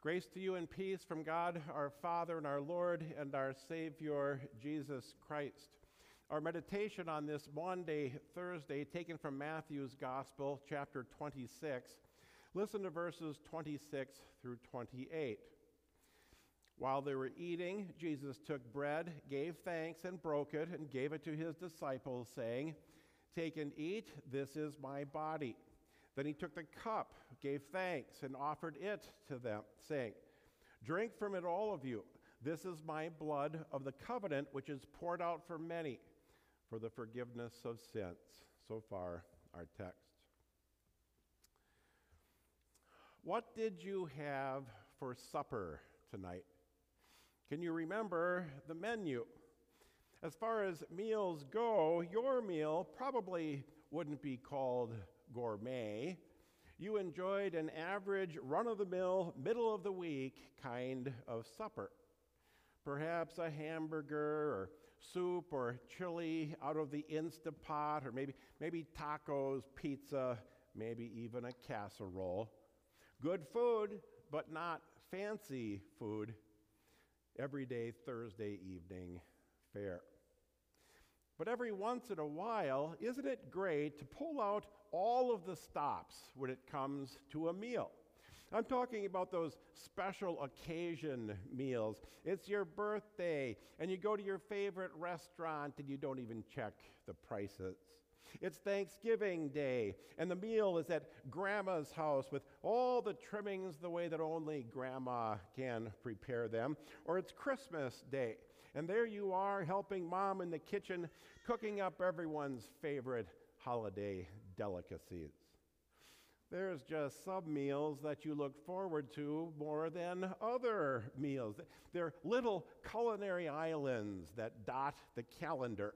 Grace to you and peace from God our Father and our Lord and our Savior Jesus Christ. Our meditation on this Maundy, Thursday, taken from Matthew's Gospel, chapter 26. Listen to verses 26 through 28. While they were eating, Jesus took bread, gave thanks, and broke it, and gave it to his disciples, saying, Take and eat, this is my body. Then he took the cup, gave thanks, and offered it to them, saying, Drink from it, all of you. This is my blood of the covenant, which is poured out for many for the forgiveness of sins. So far, our text. What did you have for supper tonight? Can you remember the menu? As far as meals go, your meal probably wouldn't be called gourmet. You enjoyed an average, run of the mill, middle of the week kind of supper. Perhaps a hamburger or soup or chili out of the Instapot, or maybe, maybe tacos, pizza, maybe even a casserole. Good food, but not fancy food. Everyday Thursday evening fare. But every once in a while, isn't it great to pull out all of the stops when it comes to a meal? I'm talking about those special occasion meals. It's your birthday, and you go to your favorite restaurant and you don't even check the prices. It's Thanksgiving Day, and the meal is at Grandma's house with all the trimmings the way that only Grandma can prepare them. Or it's Christmas Day, and there you are helping Mom in the kitchen, cooking up everyone's favorite holiday delicacies. There's just some meals that you look forward to more than other meals. They're little culinary islands that dot the calendar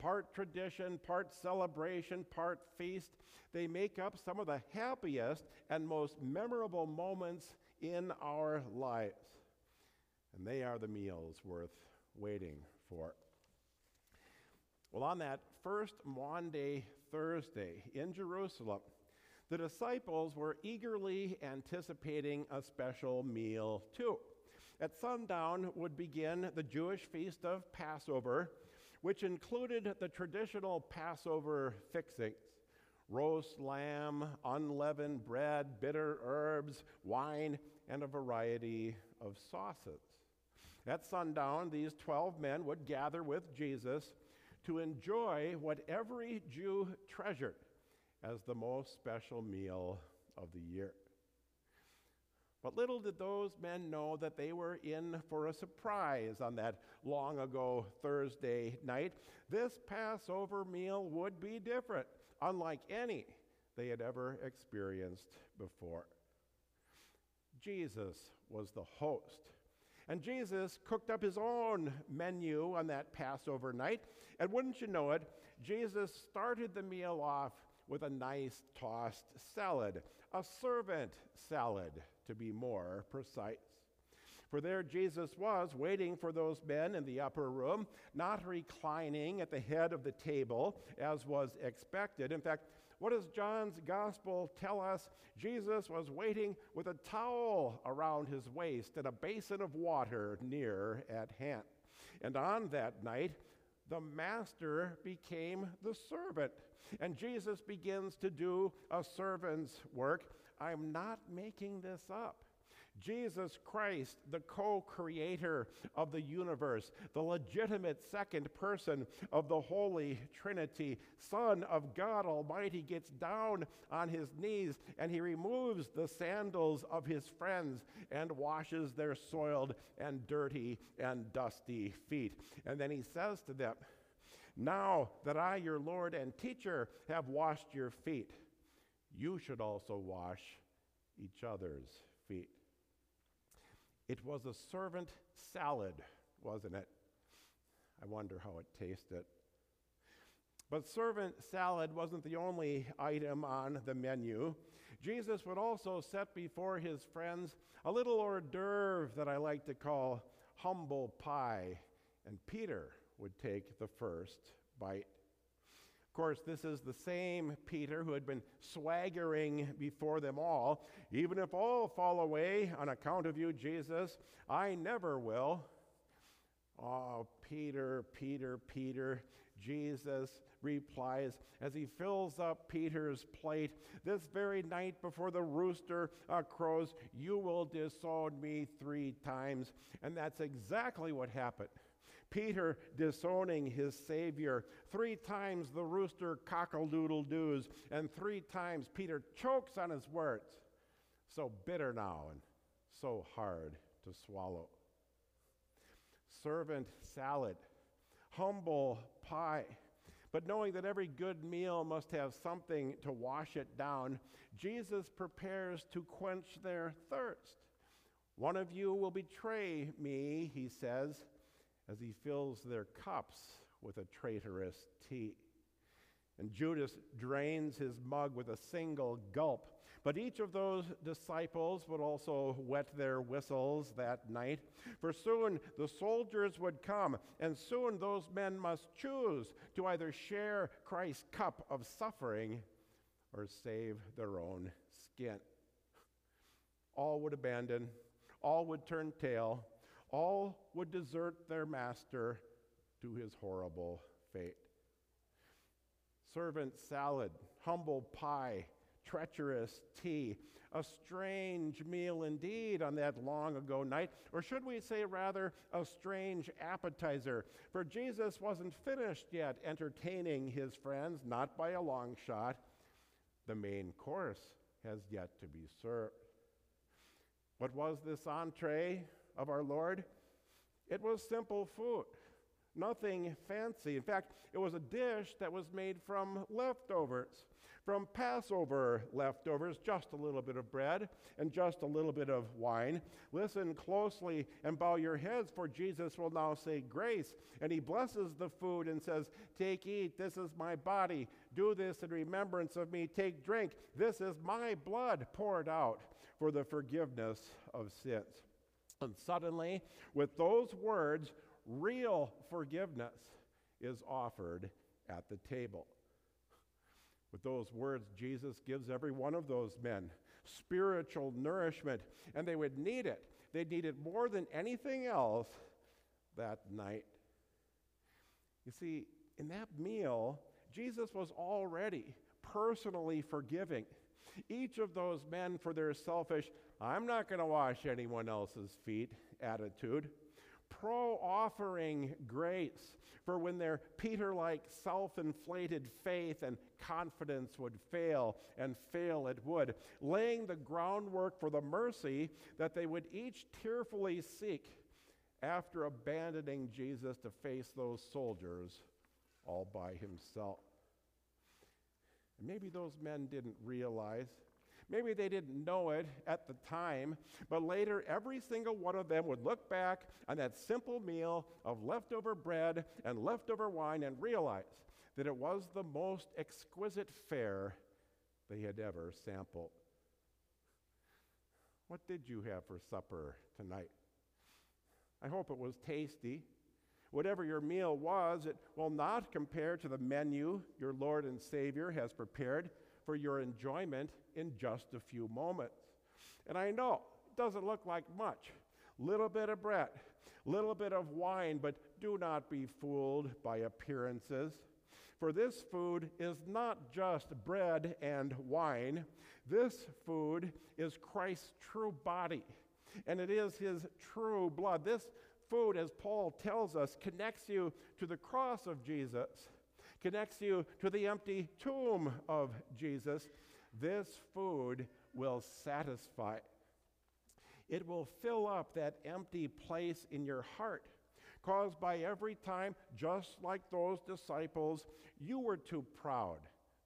part tradition, part celebration, part feast. They make up some of the happiest and most memorable moments in our lives. And they are the meals worth waiting for. Well, on that first Maundy Thursday in Jerusalem, the disciples were eagerly anticipating a special meal too. At sundown would begin the Jewish feast of Passover, which included the traditional Passover fixings roast lamb, unleavened bread, bitter herbs, wine, and a variety of sauces. At sundown, these 12 men would gather with Jesus to enjoy what every Jew treasured as the most special meal of the year. But little did those men know that they were in for a surprise on that long ago Thursday night. This Passover meal would be different, unlike any they had ever experienced before. Jesus was the host. And Jesus cooked up his own menu on that Passover night. And wouldn't you know it, Jesus started the meal off with a nice tossed salad, a servant salad, to be more precise. For there Jesus was, waiting for those men in the upper room, not reclining at the head of the table as was expected. In fact, what does John's gospel tell us? Jesus was waiting with a towel around his waist and a basin of water near at hand. And on that night, the master became the servant. And Jesus begins to do a servant's work. I'm not making this up. Jesus Christ, the co creator of the universe, the legitimate second person of the Holy Trinity, Son of God Almighty, gets down on his knees and he removes the sandals of his friends and washes their soiled and dirty and dusty feet. And then he says to them, Now that I, your Lord and teacher, have washed your feet, you should also wash each other's feet. It was a servant salad, wasn't it? I wonder how it tasted. But servant salad wasn't the only item on the menu. Jesus would also set before his friends a little hors d'oeuvre that I like to call humble pie, and Peter would take the first bite. Of course, this is the same Peter who had been swaggering before them all. Even if all fall away on account of you, Jesus, I never will. Oh, Peter, Peter, Peter, Jesus replies as he fills up Peter's plate, This very night before the rooster uh, crows, you will disown me three times. And that's exactly what happened. Peter disowning his Savior. Three times the rooster cockle-doodle doos, and three times Peter chokes on his words. So bitter now and so hard to swallow. Servant salad, humble pie. But knowing that every good meal must have something to wash it down, Jesus prepares to quench their thirst. One of you will betray me, he says, as he fills their cups with a traitorous tea. And Judas drains his mug with a single gulp. But each of those disciples would also wet their whistles that night, for soon the soldiers would come, and soon those men must choose to either share Christ's cup of suffering or save their own skin. All would abandon, all would turn tail, all would desert their master to his horrible fate. Servant salad, humble pie, treacherous tea, a strange meal indeed on that long ago night, or should we say rather, a strange appetizer, for Jesus wasn't finished yet entertaining his friends, not by a long shot. The main course has yet to be served. What was this entree of our Lord? It was simple food, nothing fancy. In fact, it was a dish that was made from leftovers, from Passover leftovers, just a little bit of bread and just a little bit of wine. Listen closely and bow your heads, for Jesus will now say grace. And he blesses the food and says, Take, eat, this is my body. Do this in remembrance of me. Take, drink, this is my blood poured out for the forgiveness of sins. And suddenly, with those words, real forgiveness is offered at the table. With those words, Jesus gives every one of those men spiritual nourishment, and they would need it. They'd need it more than anything else that night. You see, in that meal, Jesus was already personally forgiving each of those men for their selfish, I'm not going to wash anyone else's feet attitude. Pro offering grace for when their Peter like self inflated faith and confidence would fail, and fail it would, laying the groundwork for the mercy that they would each tearfully seek after abandoning Jesus to face those soldiers all by himself. And maybe those men didn't realize. Maybe they didn't know it at the time, but later every single one of them would look back on that simple meal of leftover bread and leftover wine and realize that it was the most exquisite fare they had ever sampled. What did you have for supper tonight? I hope it was tasty. Whatever your meal was, it will not compare to the menu your Lord and Savior has prepared for your enjoyment in just a few moments. And I know it doesn't look like much. Little bit of bread, little bit of wine, but do not be fooled by appearances. For this food is not just bread and wine. This food is Christ's true body, and it is his true blood. This food, as Paul tells us, connects you to the cross of Jesus, connects you to the empty tomb of Jesus. This food will satisfy. It will fill up that empty place in your heart caused by every time, just like those disciples, you were too proud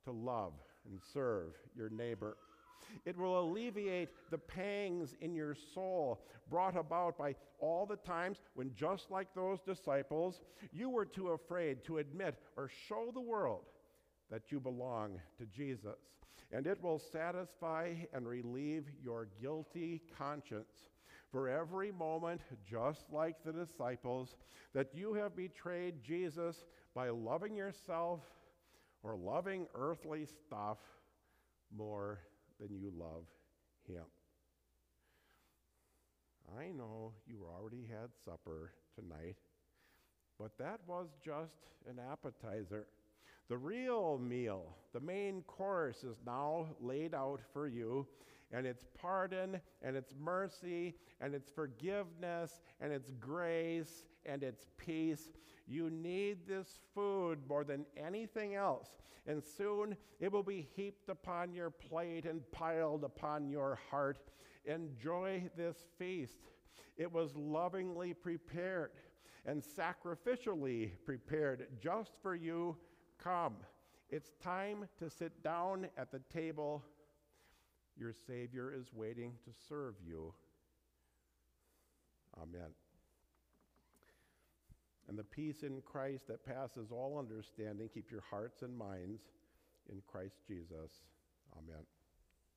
to love and serve your neighbor. It will alleviate the pangs in your soul brought about by all the times when, just like those disciples, you were too afraid to admit or show the world that you belong to Jesus. And it will satisfy and relieve your guilty conscience for every moment, just like the disciples, that you have betrayed Jesus by loving yourself or loving earthly stuff more than you love Him. I know you already had supper tonight, but that was just an appetizer. The real meal, the main course, is now laid out for you, and it's pardon, and it's mercy, and it's forgiveness, and it's grace, and it's peace. You need this food more than anything else, and soon it will be heaped upon your plate and piled upon your heart. Enjoy this feast. It was lovingly prepared and sacrificially prepared just for you Come, it's time to sit down at the table. Your Savior is waiting to serve you. Amen. And the peace in Christ that passes all understanding, keep your hearts and minds in Christ Jesus. Amen.